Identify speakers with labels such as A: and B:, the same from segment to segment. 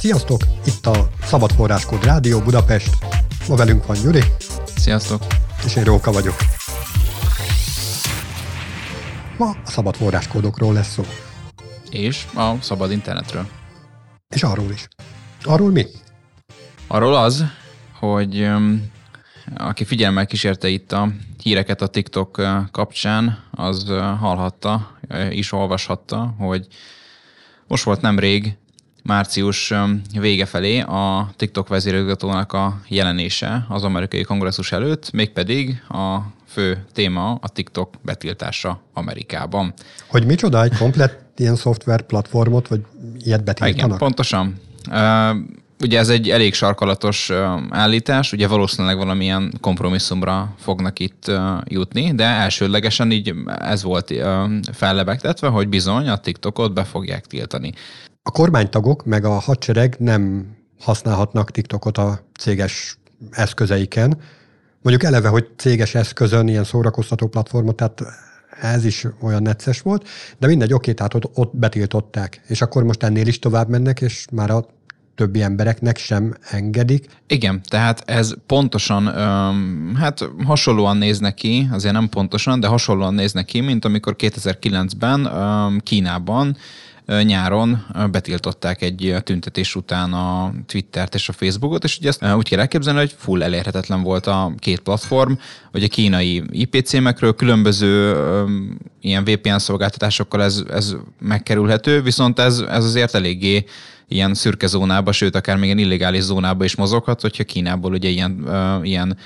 A: Sziasztok! Itt a Szabad Forráskód Rádió Budapest. Ma velünk van Gyuri.
B: Sziasztok!
A: És én Róka vagyok. Ma a szabad forráskódokról lesz szó.
B: És a szabad internetről.
A: És arról is. Arról mi?
B: Arról az, hogy aki figyelmel kísérte itt a híreket a TikTok kapcsán, az hallhatta, is olvashatta, hogy most volt nemrég március vége felé a TikTok vezérigazgatónak a jelenése az amerikai kongresszus előtt, mégpedig a fő téma a TikTok betiltása Amerikában.
A: Hogy micsoda, egy komplet ilyen szoftver platformot, vagy ilyet betiltanak?
B: Igen, pontosan. Ugye ez egy elég sarkalatos állítás, ugye valószínűleg valamilyen kompromisszumra fognak itt jutni, de elsődlegesen így ez volt fellebegtetve, hogy bizony a TikTokot be fogják tiltani.
A: A kormánytagok meg a hadsereg nem használhatnak TikTokot a céges eszközeiken. Mondjuk eleve, hogy céges eszközön ilyen szórakoztató platformot, tehát ez is olyan necces volt, de mindegy, oké, tehát ott, ott betiltották, és akkor most ennél is tovább mennek, és már a többi embereknek sem engedik.
B: Igen, tehát ez pontosan, hát hasonlóan néz neki, azért nem pontosan, de hasonlóan néz neki, mint amikor 2009-ben Kínában nyáron betiltották egy tüntetés után a Twittert és a Facebookot, és ugye ezt úgy kell elképzelni, hogy full elérhetetlen volt a két platform, hogy a kínai IP címekről különböző ilyen VPN szolgáltatásokkal ez, ez megkerülhető, viszont ez, ez azért eléggé ilyen szürke zónába, sőt, akár még ilyen illegális zónába is mozoghat, hogyha Kínából ugye ilyen, ilyen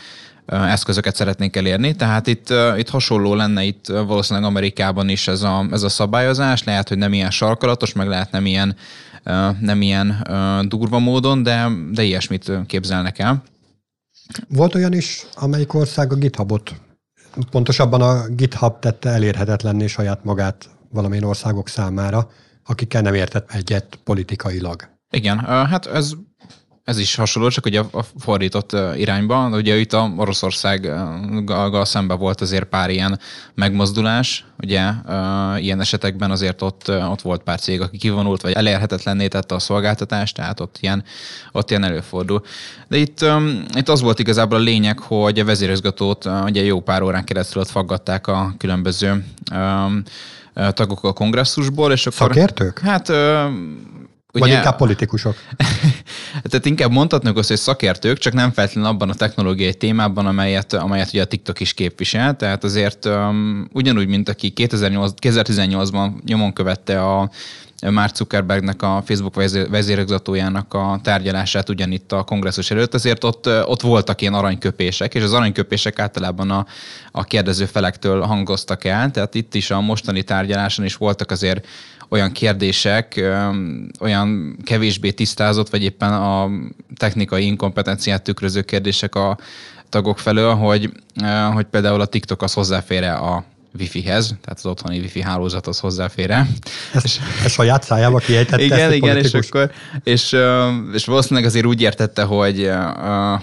B: eszközöket szeretnénk elérni. Tehát itt, itt hasonló lenne itt valószínűleg Amerikában is ez a, ez a szabályozás, lehet, hogy nem ilyen sarkalatos, meg lehet nem ilyen, nem ilyen durva módon, de, de ilyesmit képzelnek el.
A: Volt olyan is, amelyik ország a GitHubot, pontosabban a GitHub tette elérhetetlenné saját magát valamilyen országok számára, akikkel nem értett egyet politikailag.
B: Igen, hát ez ez is hasonló, csak ugye a fordított irányba. Ugye itt a Oroszországgal szemben volt azért pár ilyen megmozdulás, ugye ilyen esetekben azért ott, ott volt pár cég, aki kivonult, vagy elérhetetlenné tette a szolgáltatást, tehát ott ilyen, ott ilyen előfordul. De itt, itt az volt igazából a lényeg, hogy a vezérőzgatót ugye jó pár órán keresztül ott faggatták a különböző tagok a kongresszusból, és akkor...
A: Szakértők?
B: Hát
A: Ugye, Vagy inkább politikusok?
B: tehát inkább mondhatnak azt, hogy szakértők, csak nem feltétlenül abban a technológiai témában, amelyet, amelyet ugye a TikTok is képvisel. Tehát azért um, ugyanúgy, mint aki 2008, 2018-ban nyomon követte a Mark Zuckerbergnek, a Facebook vezérigazgatójának a tárgyalását ugyanitt a kongresszus előtt, azért ott, ott voltak ilyen aranyköpések, és az aranyköpések általában a, a kérdező felektől hangoztak el, tehát itt is a mostani tárgyaláson is voltak azért olyan kérdések, olyan kevésbé tisztázott, vagy éppen a technikai inkompetenciát tükröző kérdések a tagok felől, hogy, hogy például a TikTok az hozzáfér a Wi-Fi-hez, tehát az otthoni Wi-Fi hálózathoz hozzáfér
A: Ezt, ezt, ezt saját szájába kiejtette
B: Igen, igen, és akkor, és, és valószínűleg azért úgy értette, hogy,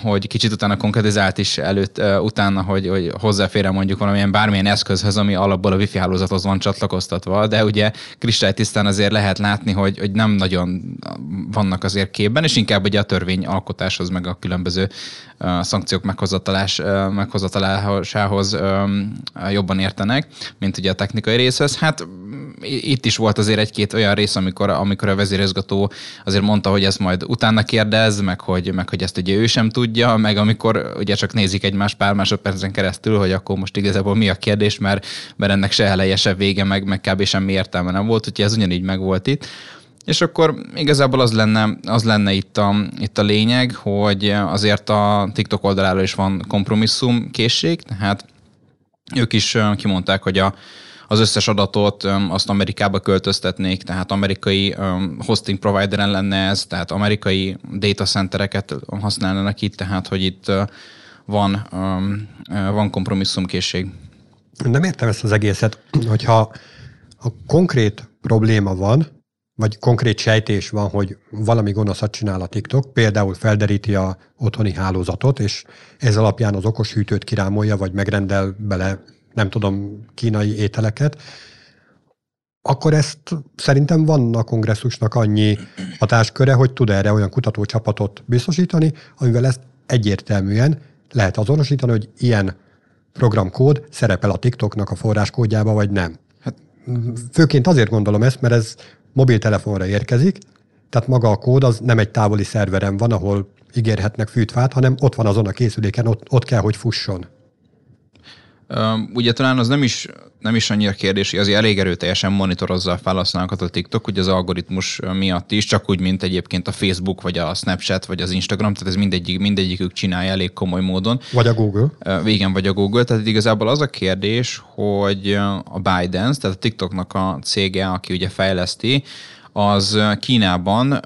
B: hogy kicsit utána konkretizált is előtt, utána, hogy, hogy hozzáfér mondjuk valamilyen bármilyen eszközhöz, ami alapból a Wi-Fi hálózathoz van csatlakoztatva, de ugye kristálytisztán azért lehet látni, hogy, hogy nem nagyon vannak azért képben, és inkább ugye a törvény alkotáshoz, meg a különböző szankciók meghozatalás, meghozatalásához jobban értenek, mint ugye a technikai részhez. Hát itt is volt azért egy-két olyan rész, amikor, amikor a vezérezgató azért mondta, hogy ezt majd utána kérdez, meg hogy, meg hogy ezt ugye ő sem tudja, meg amikor ugye csak nézik egymás pár másodpercen keresztül, hogy akkor most igazából mi a kérdés, mert, mert ennek se eleje, se vége, meg, meg kb. semmi értelme nem volt, úgyhogy ez ugyanígy megvolt itt. És akkor igazából az lenne, az lenne itt, a, itt a lényeg, hogy azért a TikTok oldaláról is van kompromisszum készség, tehát ők is kimondták, hogy a, az összes adatot azt Amerikába költöztetnék, tehát amerikai hosting provideren lenne ez, tehát amerikai data centereket használnának itt, tehát hogy itt van, van kompromisszumkészség.
A: Nem értem ezt az egészet, hogyha a konkrét probléma van, vagy konkrét sejtés van, hogy valami gonoszat csinál a TikTok, például felderíti a otthoni hálózatot, és ez alapján az okos hűtőt kirámolja, vagy megrendel bele, nem tudom, kínai ételeket, akkor ezt szerintem van a kongresszusnak annyi hatásköre, hogy tud erre olyan kutatócsapatot biztosítani, amivel ezt egyértelműen lehet azonosítani, hogy ilyen programkód szerepel a TikToknak a forráskódjába, vagy nem. Hát, főként azért gondolom ezt, mert ez mobiltelefonra érkezik, tehát maga a kód az nem egy távoli szerveren van, ahol ígérhetnek fűtfát, hanem ott van azon a készüléken, ott, ott kell, hogy fusson.
B: Ugye talán az nem is, nem is annyira kérdés, hogy azért elég erőteljesen monitorozza a felhasználókat a TikTok, hogy az algoritmus miatt is, csak úgy, mint egyébként a Facebook, vagy a Snapchat, vagy az Instagram, tehát ez mindegyik, mindegyikük csinálja elég komoly módon.
A: Vagy a Google.
B: Igen, vagy a Google. Tehát igazából az a kérdés, hogy a Biden, tehát a TikToknak a cége, aki ugye fejleszti, az Kínában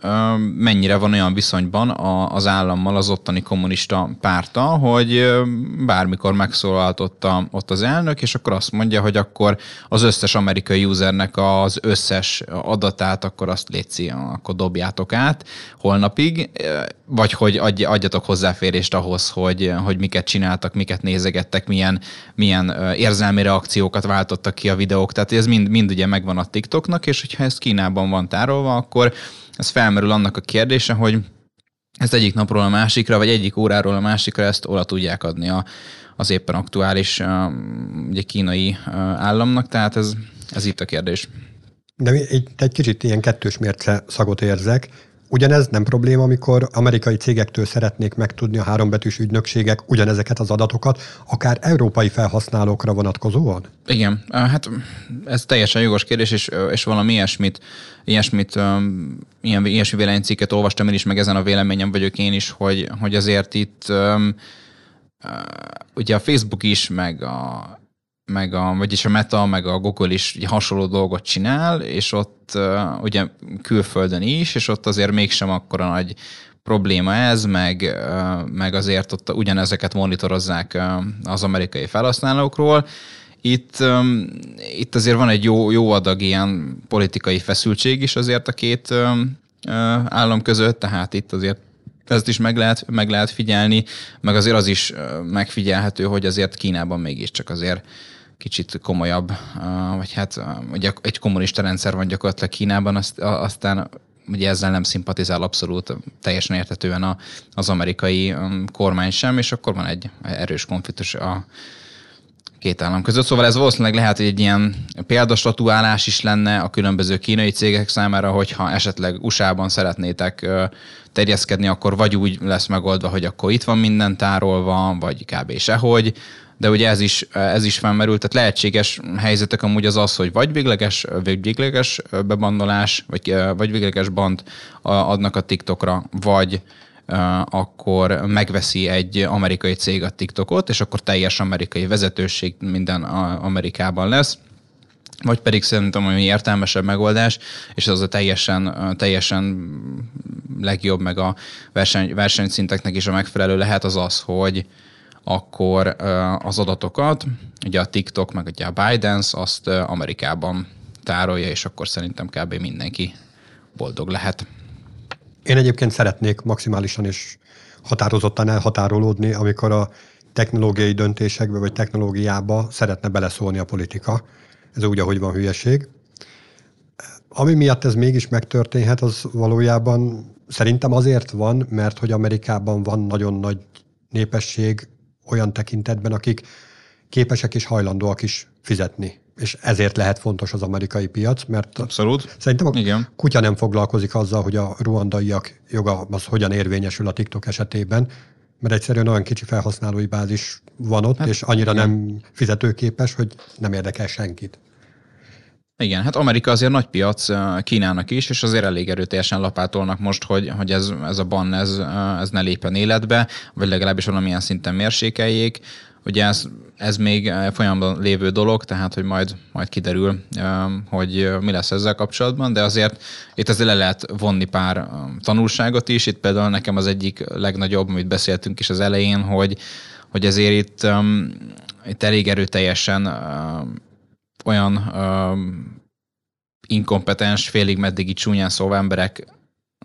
B: mennyire van olyan viszonyban az állammal, az ottani kommunista párta, hogy bármikor megszólaltotta ott az elnök, és akkor azt mondja, hogy akkor az összes amerikai usernek az összes adatát, akkor azt létszi, akkor dobjátok át holnapig, vagy hogy adj, adjatok hozzáférést ahhoz, hogy, hogy miket csináltak, miket nézegettek, milyen, milyen érzelmi reakciókat váltottak ki a videók. Tehát ez mind, mind ugye megvan a TikToknak, és hogyha ez Kínában van tárolva, akkor ez felmerül annak a kérdése, hogy ezt egyik napról a másikra, vagy egyik óráról a másikra ezt oda tudják adni a, az éppen aktuális ugye, kínai államnak, tehát ez, ez itt a kérdés.
A: De egy, egy kicsit ilyen kettős mérce szagot érzek. Ugyanez nem probléma, amikor amerikai cégektől szeretnék megtudni a hárombetűs ügynökségek ugyanezeket az adatokat, akár európai felhasználókra vonatkozóan?
B: Igen, hát ez teljesen jogos kérdés, és, és valami ilyesmit, ilyesmit ilyen, ilyesmi véleménycikket olvastam én is, meg ezen a véleményem vagyok én is, hogy, hogy azért itt ugye a Facebook is, meg a meg a, vagyis a Meta, meg a Google is hasonló dolgot csinál, és ott ugye külföldön is, és ott azért mégsem akkora nagy probléma ez, meg, meg azért ott ugyanezeket monitorozzák az amerikai felhasználókról. Itt, um, itt azért van egy jó, jó adag ilyen politikai feszültség is azért a két um, állam között, tehát itt azért ezt is meg lehet, meg lehet figyelni, meg azért az is megfigyelhető, hogy azért Kínában mégiscsak azért kicsit komolyabb, vagy hát ugye egy kommunista rendszer van gyakorlatilag Kínában, azt, aztán ugye ezzel nem szimpatizál abszolút teljesen értetően a, az amerikai kormány sem, és akkor van egy erős konfliktus a két állam között. Szóval ez valószínűleg lehet, hogy egy ilyen példastatuálás is lenne a különböző kínai cégek számára, hogyha esetleg USA-ban szeretnétek terjeszkedni, akkor vagy úgy lesz megoldva, hogy akkor itt van minden tárolva, vagy kb. sehogy, de ugye ez is, ez is felmerült, tehát lehetséges helyzetek amúgy az az, hogy vagy végleges, vagy végleges bebandolás, vagy, vagy végleges band adnak a TikTokra, vagy akkor megveszi egy amerikai cég a TikTokot, és akkor teljes amerikai vezetőség minden Amerikában lesz vagy pedig szerintem olyan értelmesebb megoldás, és az a teljesen, teljesen legjobb, meg a verseny, versenyszinteknek is a megfelelő lehet az az, hogy, akkor az adatokat, ugye a TikTok, meg ugye a ByteDance azt Amerikában tárolja, és akkor szerintem kb. mindenki boldog lehet.
A: Én egyébként szeretnék maximálisan és határozottan elhatárolódni, amikor a technológiai döntésekbe vagy technológiába szeretne beleszólni a politika. Ez úgy, ahogy van hülyeség. Ami miatt ez mégis megtörténhet, az valójában szerintem azért van, mert hogy Amerikában van nagyon nagy népesség, olyan tekintetben, akik képesek és hajlandóak is fizetni. És ezért lehet fontos az amerikai piac, mert
B: Abszolút.
A: szerintem a Igen. kutya nem foglalkozik azzal, hogy a ruandaiak joga az hogyan érvényesül a TikTok esetében, mert egyszerűen olyan kicsi felhasználói bázis van ott, hát, és annyira igen. nem fizetőképes, hogy nem érdekel senkit.
B: Igen, hát Amerika azért nagy piac Kínának is, és azért elég erőteljesen lapátolnak most, hogy, hogy ez, ez a ban ez, ez ne lépen életbe, vagy legalábbis valamilyen szinten mérsékeljék. Ugye ez, ez még folyamban lévő dolog, tehát hogy majd, majd kiderül, hogy mi lesz ezzel kapcsolatban, de azért itt azért le lehet vonni pár tanulságot is. Itt például nekem az egyik legnagyobb, amit beszéltünk is az elején, hogy, hogy ezért itt, itt elég erőteljesen olyan um, inkompetens, félig meddigi csúnyán szóval emberek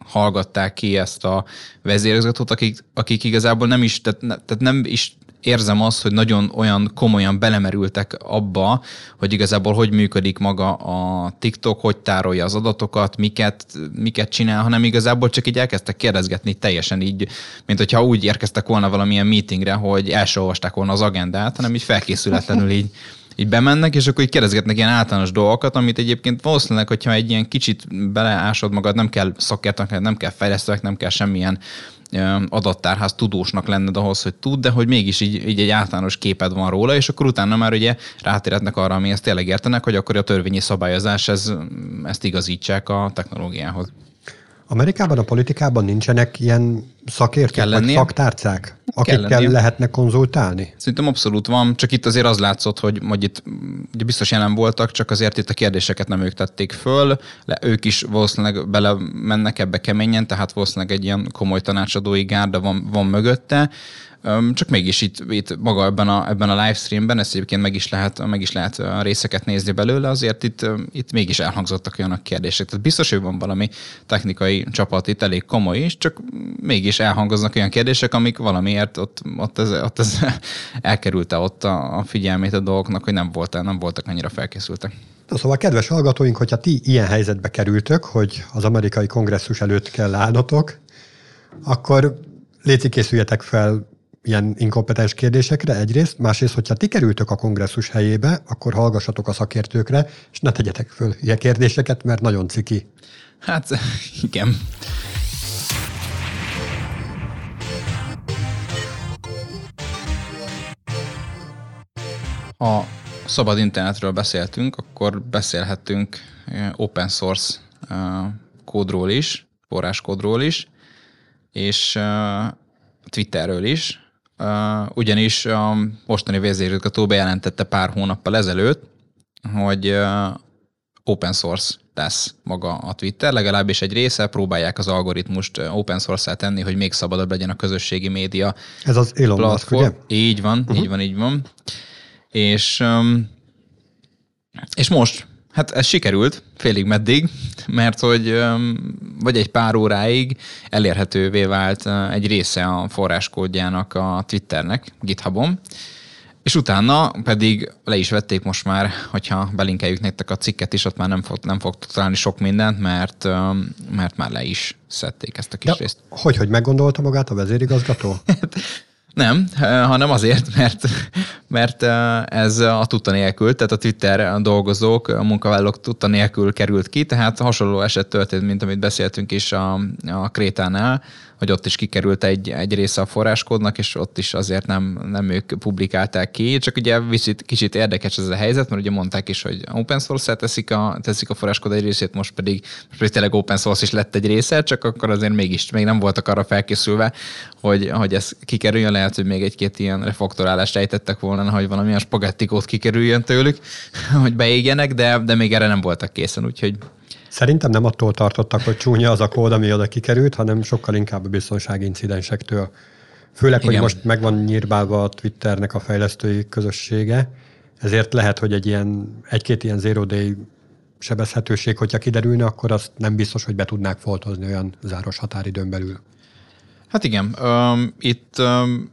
B: hallgatták ki ezt a vezérigazgatót, akik, akik igazából nem is, tehát, tehát nem is érzem azt, hogy nagyon olyan komolyan belemerültek abba, hogy igazából hogy működik maga a TikTok, hogy tárolja az adatokat, miket, miket csinál, hanem igazából csak így elkezdtek kérdezgetni teljesen így, mint hogyha úgy érkeztek volna valamilyen meetingre, hogy első volna az agendát, hanem így felkészületlenül így így bemennek, és akkor így kérdezgetnek ilyen általános dolgokat, amit egyébként valószínűleg, hogyha egy ilyen kicsit beleásod magad, nem kell szakértőnek, nem kell fejlesztőnek, nem kell semmilyen adattárház tudósnak lenned ahhoz, hogy tud, de hogy mégis így, így egy általános képed van róla, és akkor utána már ugye rátérhetnek arra, ami ezt tényleg értenek, hogy akkor a törvényi szabályozás ez, ezt igazítsák a technológiához.
A: Amerikában a politikában nincsenek ilyen szakértők vagy szaktárcák, akikkel lennie. lehetne konzultálni?
B: Szerintem abszolút van, csak itt azért az látszott, hogy, hogy itt ugye biztos jelen voltak, csak azért itt a kérdéseket nem ők tették föl, le, ők is valószínűleg bele mennek ebbe keményen, tehát valószínűleg egy ilyen komoly tanácsadói gárda van, van mögötte, csak mégis itt, itt maga ebben a, ebben a livestreamben, ezt egyébként meg is lehet, meg is lehet részeket nézni belőle, azért itt, itt mégis elhangzottak olyanok kérdések. Tehát biztos, hogy van valami technikai csapat itt elég komoly is, csak mégis elhangoznak olyan kérdések, amik valamiért ott, ott, ez, ott ez elkerülte ott a, a figyelmét a dolgoknak, hogy nem, volt, nem voltak annyira felkészültek.
A: Na szóval, kedves hallgatóink, hogyha ti ilyen helyzetbe kerültök, hogy az amerikai kongresszus előtt kell állnotok, akkor léci készüljetek fel ilyen inkompetens kérdésekre egyrészt, másrészt, hogyha ti kerültök a kongresszus helyébe, akkor hallgassatok a szakértőkre, és ne tegyetek föl ilyen kérdéseket, mert nagyon ciki.
B: Hát igen. Ha szabad internetről beszéltünk, akkor beszélhetünk eh, open source eh, kódról is, forráskódról is, és eh, Twitterről is, Uh, ugyanis a mostani vezérigazgató bejelentette pár hónappal ezelőtt, hogy uh, open source lesz maga a Twitter, legalábbis egy része, próbálják az algoritmust open source tenni, hogy még szabadabb legyen a közösségi média
A: Ez az Elon platform. Musk,
B: ugye? Így van, uh-huh. így van, így van. És, um, és most Hát ez sikerült, félig meddig, mert hogy vagy egy pár óráig elérhetővé vált egy része a forráskódjának a Twitternek, GitHubon, és utána pedig le is vették most már, hogyha belinkeljük nektek a cikket is, ott már nem fog, nem fog találni sok mindent, mert, mert már le is szedték ezt a kis ja, részt.
A: Hogy, hogy meggondolta magát a vezérigazgató?
B: Nem, hanem azért, mert, mert ez a tudta nélkül, tehát a Twitter dolgozók, a munkavállalók tudta nélkül került ki, tehát hasonló eset történt, mint amit beszéltünk is a, a Krétánál, hogy ott is kikerült egy, egy része a forráskódnak, és ott is azért nem, nem ők publikálták ki. Csak ugye kicsit, kicsit érdekes ez a helyzet, mert ugye mondták is, hogy open source teszik a, teszik a forráskód egy részét, most pedig, most pedig tényleg open source is lett egy része, csak akkor azért mégis még nem voltak arra felkészülve, hogy, hogy ez kikerüljön. Lehet, hogy még egy-két ilyen refaktorálást ejtettek volna, hogy valamilyen spagettikót kikerüljön tőlük, hogy beégjenek, de, de még erre nem voltak készen, úgyhogy
A: Szerintem nem attól tartottak, hogy csúnya az a kód, ami oda kikerült, hanem sokkal inkább a biztonsági incidensektől. Főleg, Igen. hogy most megvan nyírbálva a Twitternek a fejlesztői közössége, ezért lehet, hogy egy ilyen, egy-két ilyen zero day sebezhetőség, hogyha kiderülne, akkor azt nem biztos, hogy be tudnák foltozni olyan záros határidőn belül.
B: Hát igen, um, itt um,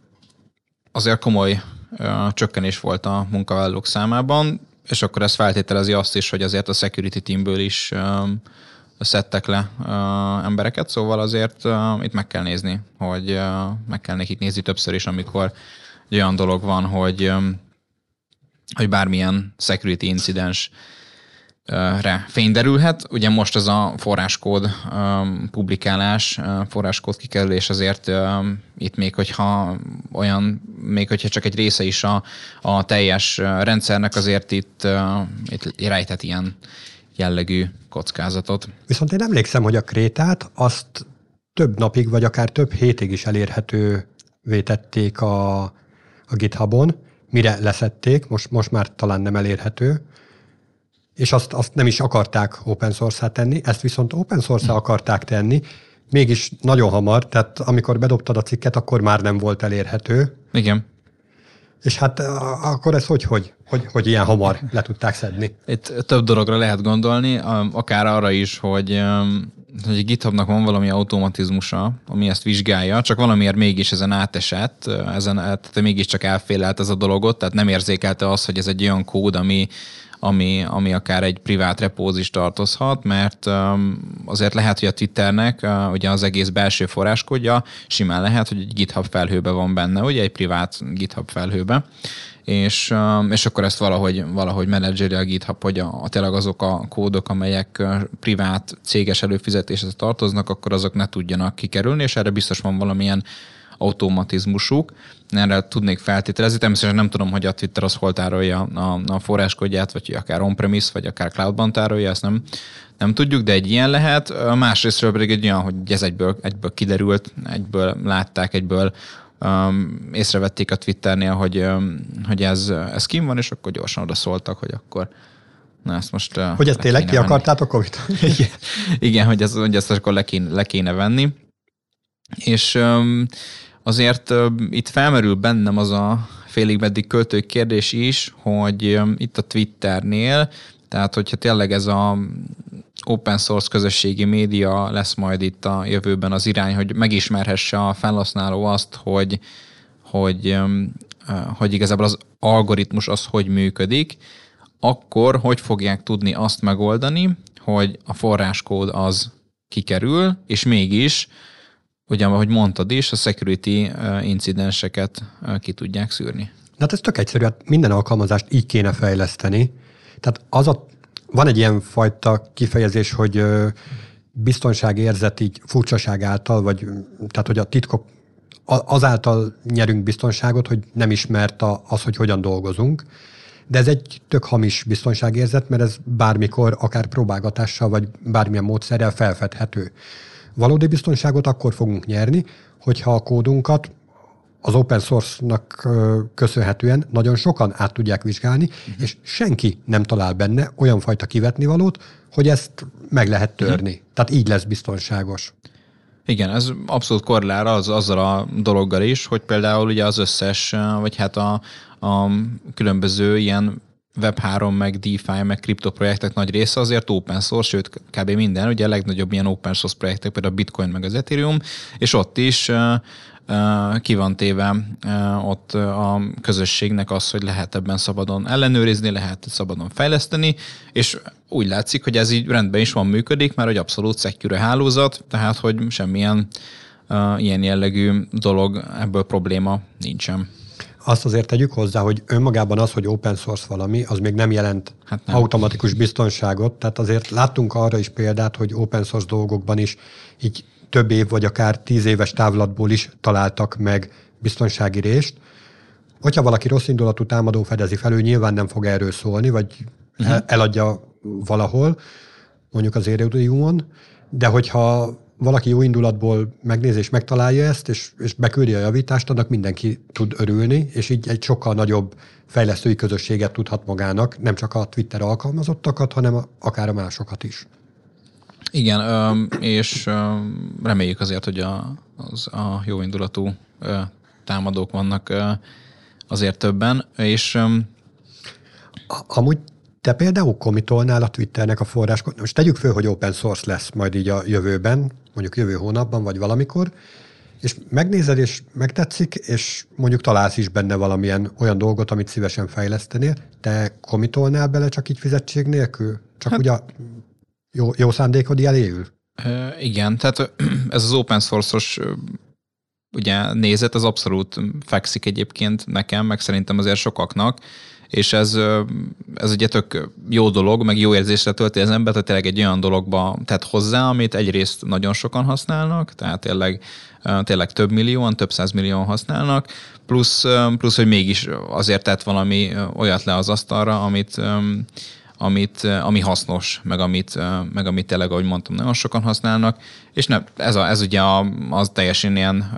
B: azért komoly uh, csökkenés volt a munkavállalók számában és akkor ez feltételezi azt is, hogy azért a security teamből is um, szedtek le uh, embereket, szóval azért uh, itt meg kell nézni, hogy uh, meg kell nekik nézni többször is, amikor olyan dolog van, hogy, um, hogy bármilyen security incidens re fényderülhet. Ugye most az a forráskód um, publikálás, uh, forráskód kikerülés azért um, itt még hogyha olyan, még hogyha csak egy része is a, a teljes rendszernek, azért itt, uh, itt rejtett ilyen jellegű kockázatot.
A: Viszont én emlékszem, hogy a krétát azt több napig, vagy akár több hétig is elérhetővé tették a, a GitHubon, mire leszették, most, most már talán nem elérhető, és azt, azt nem is akarták open source tenni, ezt viszont open source akarták tenni, mégis nagyon hamar, tehát amikor bedobtad a cikket, akkor már nem volt elérhető.
B: Igen.
A: És hát akkor ez hogy, hogy, hogy, hogy ilyen hamar le tudták szedni?
B: Itt több dologra lehet gondolni, akár arra is, hogy hogy GitHubnak van valami automatizmusa, ami ezt vizsgálja, csak valamiért mégis ezen átesett, ezen, tehát mégiscsak elfélelt ez a dologot, tehát nem érzékelte azt, hogy ez egy olyan kód, ami, ami, ami akár egy privát repóz is tartozhat, mert um, azért lehet, hogy a Twitternek uh, ugye az egész belső forráskodja simán lehet, hogy egy GitHub felhőbe van benne, ugye egy privát GitHub felhőbe, és, um, és akkor ezt valahogy, valahogy menedzseri a GitHub, hogy a, a tényleg azok a kódok, amelyek uh, privát céges előfizetéshez tartoznak, akkor azok ne tudjanak kikerülni, és erre biztos van valamilyen automatizmusuk. Erre tudnék feltételezni. Természetesen nem tudom, hogy a Twitter az hol tárolja a, a forráskodját, vagy akár on-premise, vagy akár cloudban tárolja, ezt nem, nem tudjuk, de egy ilyen lehet. Másrésztről pedig egy olyan, hogy ez egyből, egyből kiderült, egyből látták, egyből um, észrevették a Twitternél, hogy, um, hogy ez, ez kim van, és akkor gyorsan oda szóltak, hogy akkor Na, ezt most, uh,
A: hogy ezt tényleg ki akartátok Covid?
B: igen, igen, hogy, ez, hogy ezt akkor le kéne, le kéne venni. És um, azért itt felmerül bennem az a félig meddig költő kérdés is, hogy itt a Twitternél, tehát hogyha tényleg ez a open source közösségi média lesz majd itt a jövőben az irány, hogy megismerhesse a felhasználó azt, hogy, hogy, hogy igazából az algoritmus az hogy működik, akkor hogy fogják tudni azt megoldani, hogy a forráskód az kikerül, és mégis ugye, ahogy mondtad is, a security incidenseket ki tudják szűrni.
A: Hát ez tök egyszerű, hát minden alkalmazást így kéne fejleszteni. Tehát az a, van egy ilyen fajta kifejezés, hogy biztonságérzet így furcsaság által, vagy tehát hogy a titkok azáltal nyerünk biztonságot, hogy nem ismert az, hogy hogyan dolgozunk. De ez egy tök hamis biztonságérzet, mert ez bármikor, akár próbálgatással, vagy bármilyen módszerrel felfedhető. Valódi biztonságot akkor fogunk nyerni, hogyha a kódunkat az open source-nak köszönhetően nagyon sokan át tudják vizsgálni, uh-huh. és senki nem talál benne olyan fajta kivetnivalót, hogy ezt meg lehet törni. Uh-huh. Tehát így lesz biztonságos.
B: Igen, ez abszolút korlár az, azzal a dologgal is, hogy például ugye az összes, vagy hát a, a különböző ilyen Web3, meg DeFi, meg kriptoprojektek nagy része azért open source, sőt kb. minden, ugye a legnagyobb ilyen open source projektek, például a Bitcoin meg az Ethereum, és ott is ki van téve ott a közösségnek az, hogy lehet ebben szabadon ellenőrizni, lehet szabadon fejleszteni, és úgy látszik, hogy ez így rendben is van működik, mert egy abszolút secure hálózat, tehát hogy semmilyen ilyen jellegű dolog, ebből probléma nincsen
A: azt azért tegyük hozzá, hogy önmagában az, hogy open source valami, az még nem jelent hát nem. automatikus biztonságot. Tehát azért láttunk arra is példát, hogy open source dolgokban is így több év vagy akár tíz éves távlatból is találtak meg biztonsági részt. Hogyha valaki rossz indulatú támadó fedezi fel, ő nyilván nem fog erről szólni, vagy uh-huh. eladja valahol, mondjuk az Ethereum-on, de hogyha valaki jó indulatból megnézi és megtalálja ezt, és, és beküldi a javítást, annak mindenki tud örülni, és így egy sokkal nagyobb fejlesztői közösséget tudhat magának, nem csak a Twitter alkalmazottakat, hanem a, akár a másokat is.
B: Igen, és reméljük azért, hogy a, az a jó indulatú támadók vannak azért többen, és
A: Amúgy te például komitolnál a Twitternek a forrás, most tegyük föl, hogy open source lesz majd így a jövőben, mondjuk jövő hónapban, vagy valamikor, és megnézed, és megtetszik, és mondjuk találsz is benne valamilyen olyan dolgot, amit szívesen fejlesztenél, te komitolnál bele csak így fizetség nélkül? Csak hát, ugye jó, jó szándékod jeléül?
B: E, igen, tehát ez az open source-os ugye nézet, az abszolút fekszik egyébként nekem, meg szerintem azért sokaknak, és ez, ez ugye tök jó dolog, meg jó érzésre tölti az ember, tehát tényleg egy olyan dologba tett hozzá, amit egyrészt nagyon sokan használnak, tehát tényleg, tényleg több millióan, több millióan használnak, plusz, plusz, hogy mégis azért tett valami olyat le az asztalra, amit, amit, ami hasznos, meg amit, meg amit tényleg, ahogy mondtam, nagyon sokan használnak, és ne, ez, a, ez ugye a, az teljesen ilyen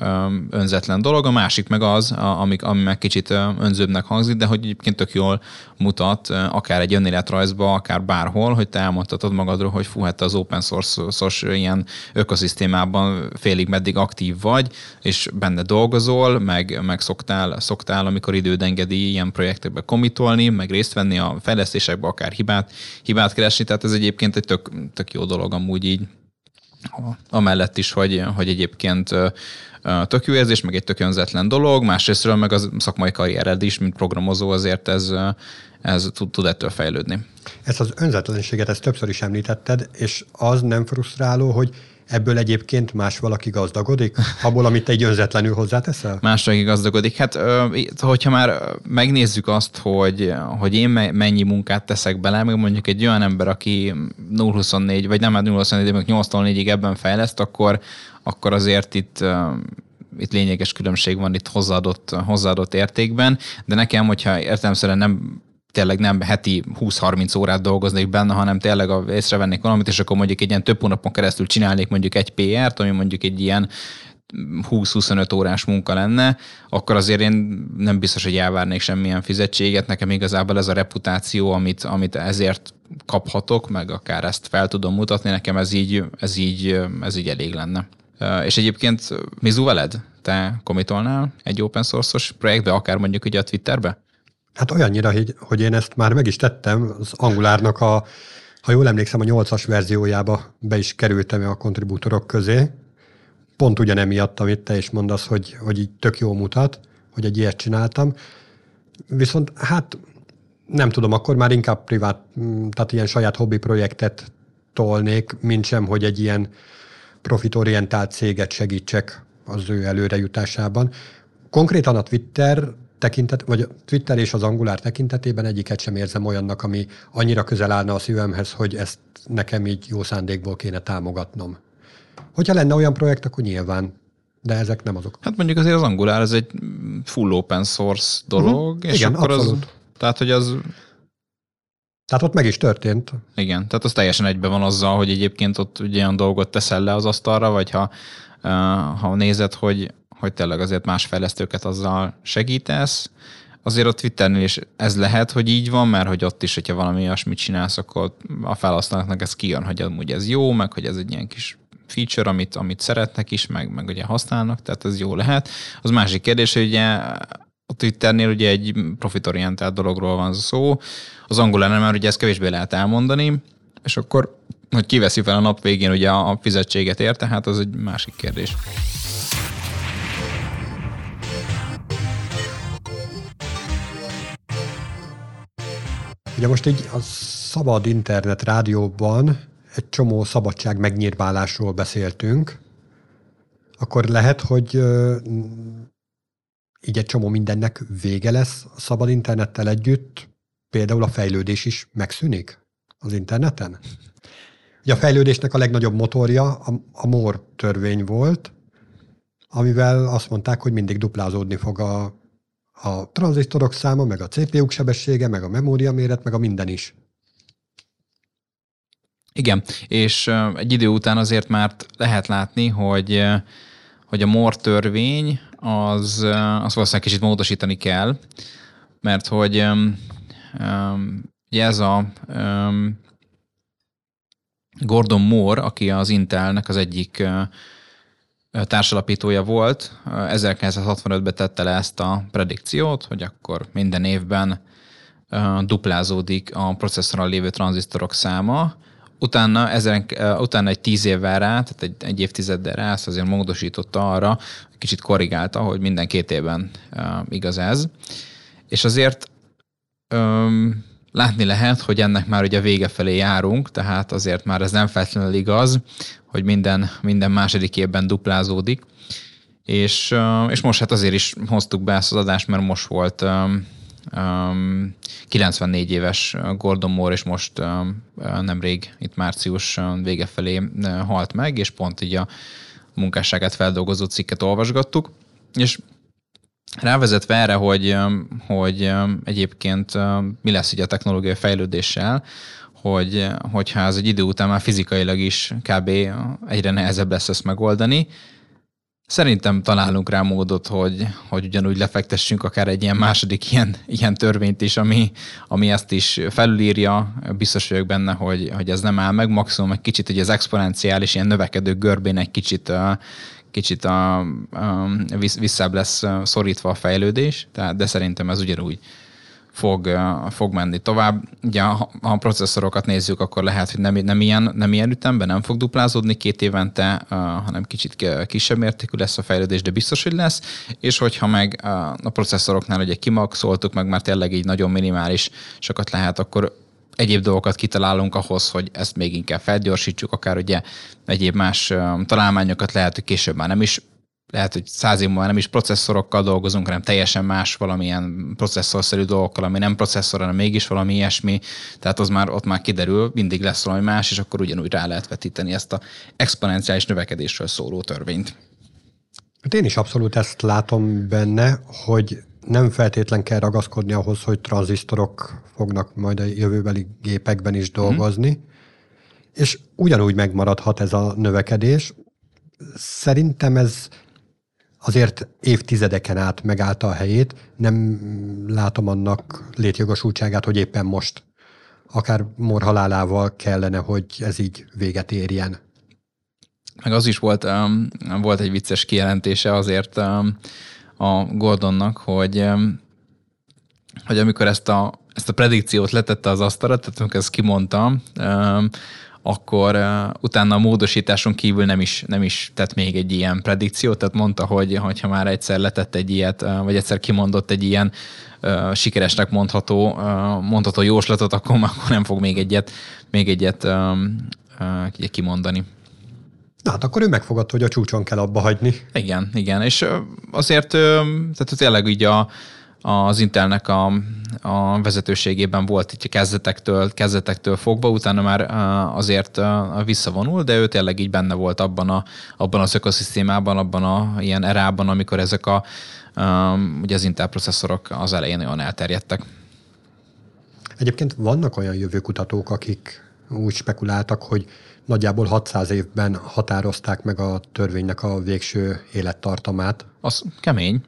B: önzetlen dolog, a másik meg az, ami, ami meg kicsit önzőbbnek hangzik, de hogy egyébként tök jól mutat, akár egy önéletrajzba, akár bárhol, hogy te elmondhatod magadról, hogy fú, hát az open source ilyen ökoszisztémában félig meddig aktív vagy, és benne dolgozol, meg, meg szoktál, szoktál, amikor időd engedi ilyen projektekbe komitolni, meg részt venni a fejlesztésekbe, akár hibát, hibát keresni, tehát ez egyébként egy tök, tök jó dolog amúgy így amellett is, hogy, hogy egyébként tök jó érzés, meg egy tök önzetlen dolog, másrésztről meg az szakmai karriered is, mint programozó, azért ez, ez tud, tud ettől fejlődni.
A: Ezt az önzetlenséget, ezt többször is említetted, és az nem frusztráló, hogy ebből egyébként más valaki gazdagodik? Abból, amit egy önzetlenül hozzáteszel?
B: Más valaki gazdagodik. Hát, hogyha már megnézzük azt, hogy, hogy én mennyi munkát teszek bele, meg mondjuk egy olyan ember, aki 0-24, vagy nem 0-24, meg 8-4-ig ebben fejleszt, akkor, akkor azért itt itt lényeges különbség van itt hozzáadott, hozzáadott értékben, de nekem, hogyha értelemszerűen nem tényleg nem heti 20-30 órát dolgoznék benne, hanem tényleg észrevennék valamit, és akkor mondjuk egy ilyen több hónapon keresztül csinálnék mondjuk egy PR-t, ami mondjuk egy ilyen 20-25 órás munka lenne, akkor azért én nem biztos, hogy elvárnék semmilyen fizetséget. Nekem igazából ez a reputáció, amit, amit ezért kaphatok, meg akár ezt fel tudom mutatni, nekem ez így, ez így, ez így elég lenne. És egyébként Mizu veled? Te komitolnál egy open source-os projektbe, akár mondjuk ugye a Twitterbe?
A: Hát olyannyira, hogy, én ezt már meg is tettem, az Angulárnak a, ha jól emlékszem, a 8-as verziójába be is kerültem a kontribútorok közé. Pont ugyanemiatt, amit te is mondasz, hogy, hogy így tök jó mutat, hogy egy ilyet csináltam. Viszont hát nem tudom, akkor már inkább privát, mm, tehát ilyen saját hobbi projektet tolnék, mint sem, hogy egy ilyen profitorientált céget segítsek az ő előrejutásában. Konkrétan a Twitter tekintet, vagy Twitter és az Angular tekintetében egyiket sem érzem olyannak, ami annyira közel állna a szívemhez, hogy ezt nekem így jó szándékból kéne támogatnom. Hogyha lenne olyan projekt, akkor nyilván, de ezek nem azok.
B: Hát mondjuk azért az Angular ez egy full open source dolog, uh-huh. és Igen, akkor abszolút. az, tehát hogy az
A: tehát ott meg is történt.
B: Igen, tehát az teljesen egybe van azzal, hogy egyébként ott ugye olyan dolgot teszel le az asztalra, vagy ha, ha nézed, hogy hogy tényleg azért más fejlesztőket azzal segítesz. Azért a Twitternél is ez lehet, hogy így van, mert hogy ott is, hogyha valami olyasmit csinálsz, akkor a felhasználóknak ez kijön, hogy amúgy ez jó, meg hogy ez egy ilyen kis feature, amit, amit szeretnek is, meg, meg ugye használnak, tehát ez jó lehet. Az másik kérdés, hogy ugye a Twitternél ugye egy profitorientált dologról van szó, az angolán már ugye ezt kevésbé lehet elmondani, és akkor, hogy kiveszi fel a nap végén ugye a fizetséget érte, hát az egy másik kérdés.
A: Ugye most így a szabad internet rádióban egy csomó szabadság megnyírválásról beszéltünk, akkor lehet, hogy így egy csomó mindennek vége lesz a szabad internettel együtt, például a fejlődés is megszűnik az interneten? Ugye a fejlődésnek a legnagyobb motorja a, a MOR törvény volt, amivel azt mondták, hogy mindig duplázódni fog a a tranzisztorok száma, meg a CPU-k sebessége, meg a memória méret, meg a minden is.
B: Igen, és egy idő után azért már lehet látni, hogy, hogy a MOR törvény az, az valószínűleg kicsit módosítani kell, mert hogy ez a Gordon Moore, aki az Intelnek az egyik társalapítója volt, 1965-ben tette le ezt a predikciót, hogy akkor minden évben duplázódik a processzoron lévő tranzisztorok száma, utána, ezen, utána egy tíz évvel rá, tehát egy, egy évtizeddel rá ezt azért módosította arra, kicsit korrigálta, hogy minden két évben igaz ez. És azért látni lehet, hogy ennek már ugye vége felé járunk, tehát azért már ez nem feltétlenül igaz, hogy minden, minden második évben duplázódik. És, és most hát azért is hoztuk be ezt az adást, mert most volt um, 94 éves Gordon Moore, és most um, nemrég, itt március vége felé halt meg, és pont így a munkásságát feldolgozó cikket olvasgattuk. És rávezetve erre, hogy, hogy egyébként mi lesz ugye a technológiai fejlődéssel, hogy, hogyha ez egy idő után már fizikailag is kb. egyre nehezebb lesz ezt megoldani, Szerintem találunk rá módot, hogy, hogy ugyanúgy lefektessünk akár egy ilyen második ilyen, ilyen törvényt is, ami, ami ezt is felülírja. Biztos vagyok benne, hogy, hogy ez nem áll meg. Maximum egy kicsit, hogy az exponenciális ilyen növekedő görbén egy kicsit, kicsit a, a, visszább lesz szorítva a fejlődés, tehát, de szerintem ez ugyanúgy fog, fog menni tovább. Ugye, ha a processzorokat nézzük, akkor lehet, hogy nem, nem, ilyen, nem ilyen ütemben, nem fog duplázódni két évente, hanem kicsit kisebb mértékű lesz a fejlődés, de biztos, hogy lesz. És hogyha meg a processzoroknál ugye kimaxoltuk, meg már tényleg így nagyon minimális sokat lehet, akkor egyéb dolgokat kitalálunk ahhoz, hogy ezt még inkább felgyorsítsuk, akár ugye egyéb más találmányokat lehet, hogy később már nem is lehet, hogy száz év múlva nem is processzorokkal dolgozunk, hanem teljesen más valamilyen processzorszerű dolgokkal, ami nem processzor, hanem mégis valami ilyesmi. Tehát az már ott már kiderül, mindig lesz valami más, és akkor ugyanúgy rá lehet vetíteni ezt a exponenciális növekedésről szóló törvényt.
A: Hát én is abszolút ezt látom benne, hogy nem feltétlen kell ragaszkodni ahhoz, hogy tranzisztorok fognak majd a jövőbeli gépekben is dolgozni, mm. és ugyanúgy megmaradhat ez a növekedés. Szerintem ez azért évtizedeken át megállta a helyét, nem látom annak létjogosultságát, hogy éppen most akár morhalálával kellene, hogy ez így véget érjen.
B: Meg az is volt, um, volt egy vicces kijelentése azért um, a Gordonnak, hogy, hogy amikor ezt a, ezt a predikciót letette az asztalra, tehát amikor ezt kimondta, akkor uh, utána a módosításon kívül nem is, nem is tett még egy ilyen predikciót, tehát mondta, hogy ha már egyszer letett egy ilyet, uh, vagy egyszer kimondott egy ilyen uh, sikeresnek mondható, mondható jóslatot, akkor, akkor nem fog még egyet, még egyet kimondani.
A: Na hát akkor ő megfogadta, hogy a csúcson kell abba hagyni.
B: Igen, igen, és azért tehát tényleg így a, az Intelnek a, a vezetőségében volt így kezdetektől, kezdetektől fogva, utána már azért visszavonul, de ő tényleg így benne volt abban, a, abban az ökoszisztémában, abban a ilyen erában, amikor ezek a, ugye az Intel processzorok az elején olyan elterjedtek.
A: Egyébként vannak olyan jövőkutatók, akik úgy spekuláltak, hogy nagyjából 600 évben határozták meg a törvénynek a végső élettartamát.
B: Az kemény.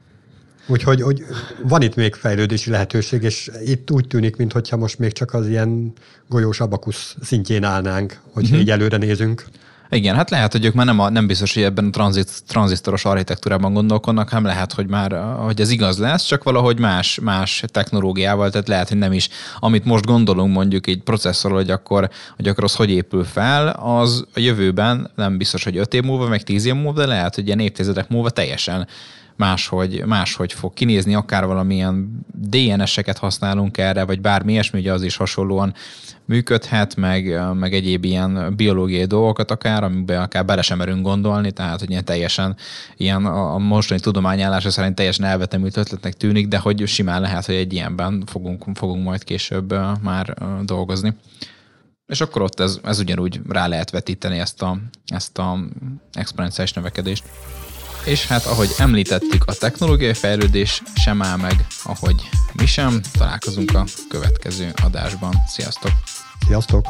A: Úgyhogy hogy van itt még fejlődési lehetőség, és itt úgy tűnik, mintha most még csak az ilyen golyós abakusz szintjén állnánk, hogyha uh-huh. így előre nézünk.
B: Igen, hát lehet, hogy ők már nem, a, nem biztos, hogy ebben a tranzit, tranzisztoros architektúrában gondolkodnak, hanem lehet, hogy már hogy ez igaz lesz, csak valahogy más, más technológiával, tehát lehet, hogy nem is, amit most gondolunk mondjuk egy processzorról, hogy akkor, hogy akkor az hogy épül fel, az a jövőben nem biztos, hogy 5 év múlva, meg 10 év múlva, de lehet, hogy ilyen évtizedek múlva teljesen máshogy, máshogy fog kinézni, akár valamilyen DNS-eket használunk erre, vagy bármi ilyesmi, ugye az is hasonlóan működhet, meg, meg egyéb ilyen biológiai dolgokat akár, amiben akár bele sem merünk gondolni, tehát hogy ilyen teljesen ilyen a mostani tudományállása szerint teljesen elvetemült ötletnek tűnik, de hogy simán lehet, hogy egy ilyenben fogunk, fogunk majd később már dolgozni. És akkor ott ez, ez ugyanúgy rá lehet vetíteni ezt a, ezt a exponenciális növekedést. És hát ahogy említettük, a technológiai fejlődés sem áll meg, ahogy mi sem. Találkozunk a következő adásban. Sziasztok!
A: Sziasztok!